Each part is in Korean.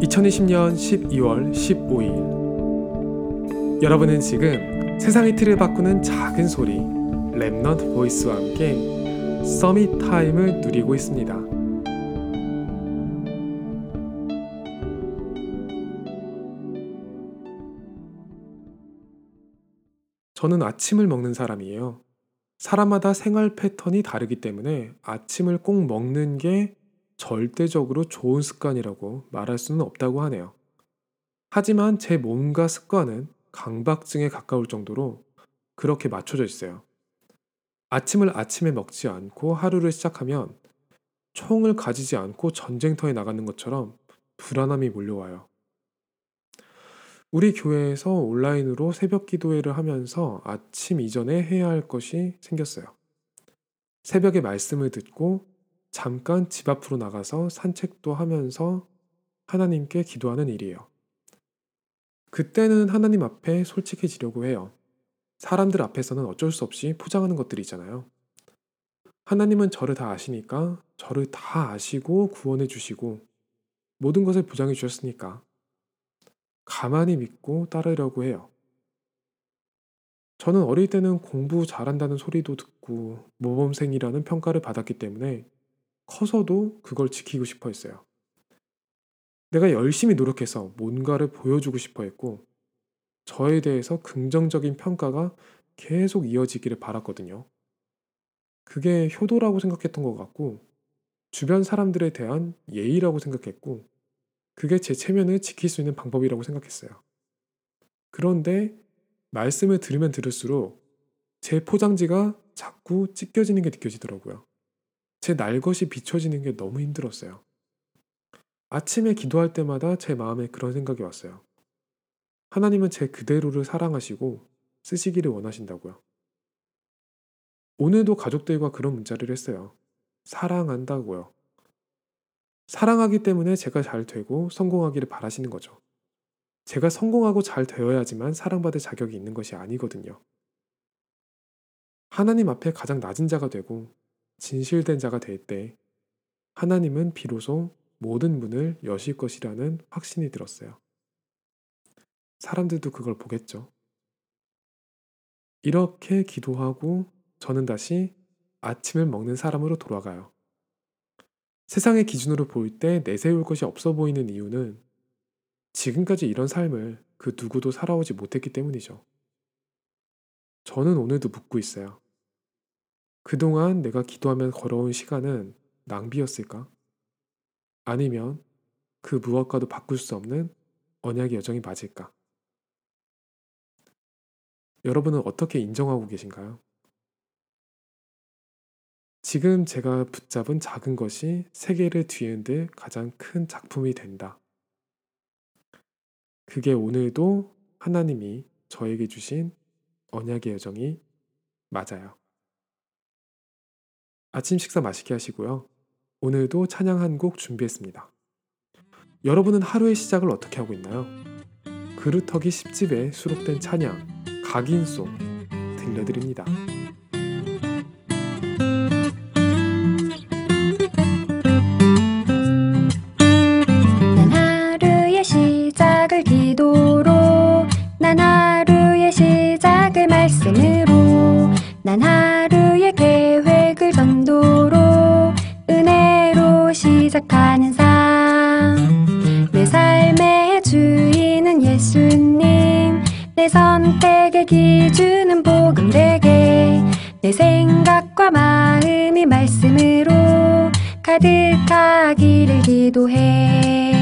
2020년 12월 15일 여러분은 지금 세상의 틀을 바꾸는 작은 소리 Remnant Voice와 함께 Summit Time을 누리고 있습니다. 저는 아침을 먹는 사람이에요. 사람마다 생활 패턴이 다르기 때문에 아침을 꼭 먹는 게 절대적으로 좋은 습관이라고 말할 수는 없다고 하네요. 하지만 제 몸과 습관은 강박증에 가까울 정도로 그렇게 맞춰져 있어요. 아침을 아침에 먹지 않고 하루를 시작하면 총을 가지지 않고 전쟁터에 나가는 것처럼 불안함이 몰려와요. 우리 교회에서 온라인으로 새벽 기도회를 하면서 아침 이전에 해야 할 것이 생겼어요. 새벽에 말씀을 듣고 잠깐 집 앞으로 나가서 산책도 하면서 하나님께 기도하는 일이에요. 그때는 하나님 앞에 솔직해지려고 해요. 사람들 앞에서는 어쩔 수 없이 포장하는 것들이 있잖아요. 하나님은 저를 다 아시니까 저를 다 아시고 구원해 주시고 모든 것을 보장해 주셨으니까 가만히 믿고 따르려고 해요. 저는 어릴 때는 공부 잘한다는 소리도 듣고 모범생이라는 평가를 받았기 때문에 커서도 그걸 지키고 싶어 했어요. 내가 열심히 노력해서 뭔가를 보여주고 싶어 했고, 저에 대해서 긍정적인 평가가 계속 이어지기를 바랐거든요. 그게 효도라고 생각했던 것 같고, 주변 사람들에 대한 예의라고 생각했고, 그게 제 체면을 지킬 수 있는 방법이라고 생각했어요. 그런데 말씀을 들으면 들을수록 제 포장지가 자꾸 찢겨지는 게 느껴지더라고요. 제 날것이 비춰지는 게 너무 힘들었어요. 아침에 기도할 때마다 제 마음에 그런 생각이 왔어요. 하나님은 제 그대로를 사랑하시고 쓰시기를 원하신다고요. 오늘도 가족들과 그런 문자를 했어요. 사랑한다고요. 사랑하기 때문에 제가 잘 되고 성공하기를 바라시는 거죠. 제가 성공하고 잘 되어야지만 사랑받을 자격이 있는 것이 아니거든요. 하나님 앞에 가장 낮은 자가 되고 진실된 자가 될 때 하나님은 비로소 모든 문을 여실 것이라는 확신이 들었어요. 사람들도 그걸 보겠죠. 이렇게 기도하고 저는 다시 아침을 먹는 사람으로 돌아가요. 세상의 기준으로 볼때 내세울 것이 없어 보이는 이유는 지금까지 이런 삶을 그 누구도 살아오지 못했기 때문이죠. 저는 오늘도 묻고 있어요. 그동안 내가 기도하면 걸어온 시간은 낭비였을까? 아니면 그 무엇과도 바꿀 수 없는 언약의 여정이 맞을까? 여러분은 어떻게 인정하고 계신가요? 지금 제가 붙잡은 작은 것이 세계를 뒤흔들 가장 큰 작품이 된다. 그게 오늘도 하나님이 저에게 주신 언약의 여정이 맞아요. 아침 식사 맛있게 하시고요. 오늘도 찬양 한 곡 준비했습니다. 여러분은 하루의 시작을 어떻게 하고 있나요? 그루터기 10집에 수록된 찬양 각인송 들려드립니다. 난 하루의 시작을 말씀으로 난 하루 예수님 내 선택의 기준은 복음 되게. 내 생각과 마음이 말씀으로 가득하기를 기도해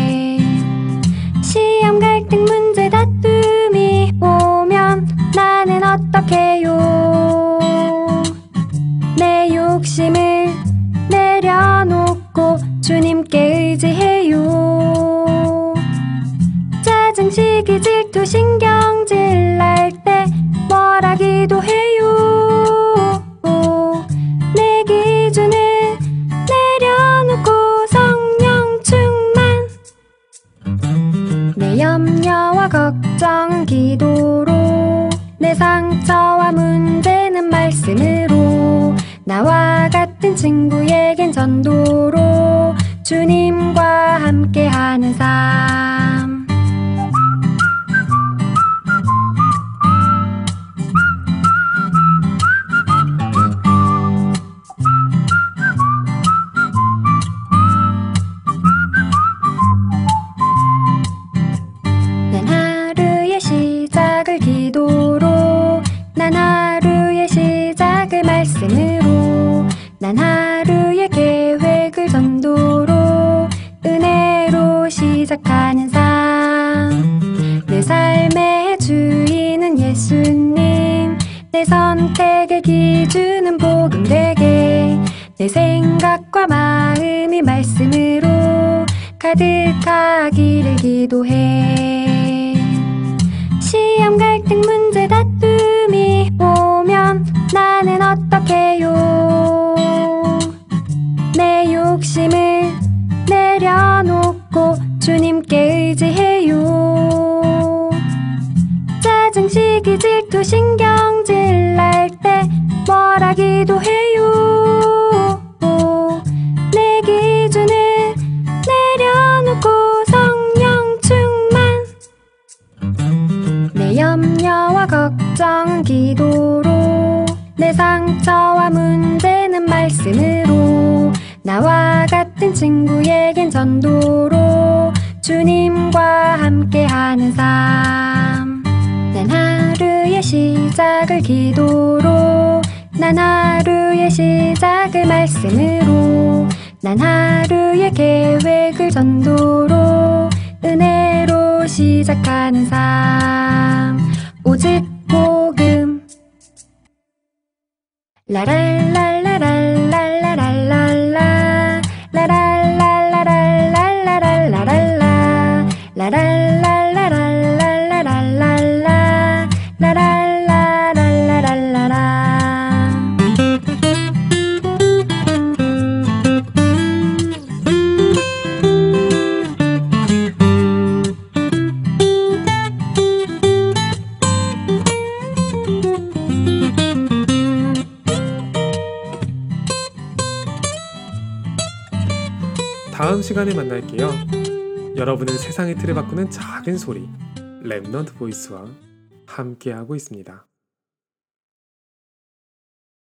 질투 신경질 날 때 뭐라 기도 해요. 내 기준을 내려놓고 성령 충만. 내 염려와 걱정은 기도로. 내 상처와 문제는 말씀으로. 나와 같은 친구에겐 전도로. 주님과 함께하는 삶 난 하루의 계획을 전도로 은혜로 시작하는 삶 내 삶의 주인은 예수님. 내 선택의 기준은 복음 되게. 내 생각과 마음이 말씀으로 가득하기를 기도해. 시험 갈등 문제 다툼이 오면 나는 내 욕심을 내려놓고 주님께 의지해요. 짜증 시기 질투 신경질 날 때 뭐라 기도해요 나와 같은 친구에겐 전도로 주님과 함께하는 삶. 난 하루의 시작을 기도로 난 하루의 시작을 말씀으로 난 하루의 계획을 전도로 은혜로 시작하는 삶. 오직 복음. 라랄랄 다음 시간에 만날게요. 여러분은 세상의 틀을 바꾸는 작은 소리 Remnant Voice와 함께하고 있습니다.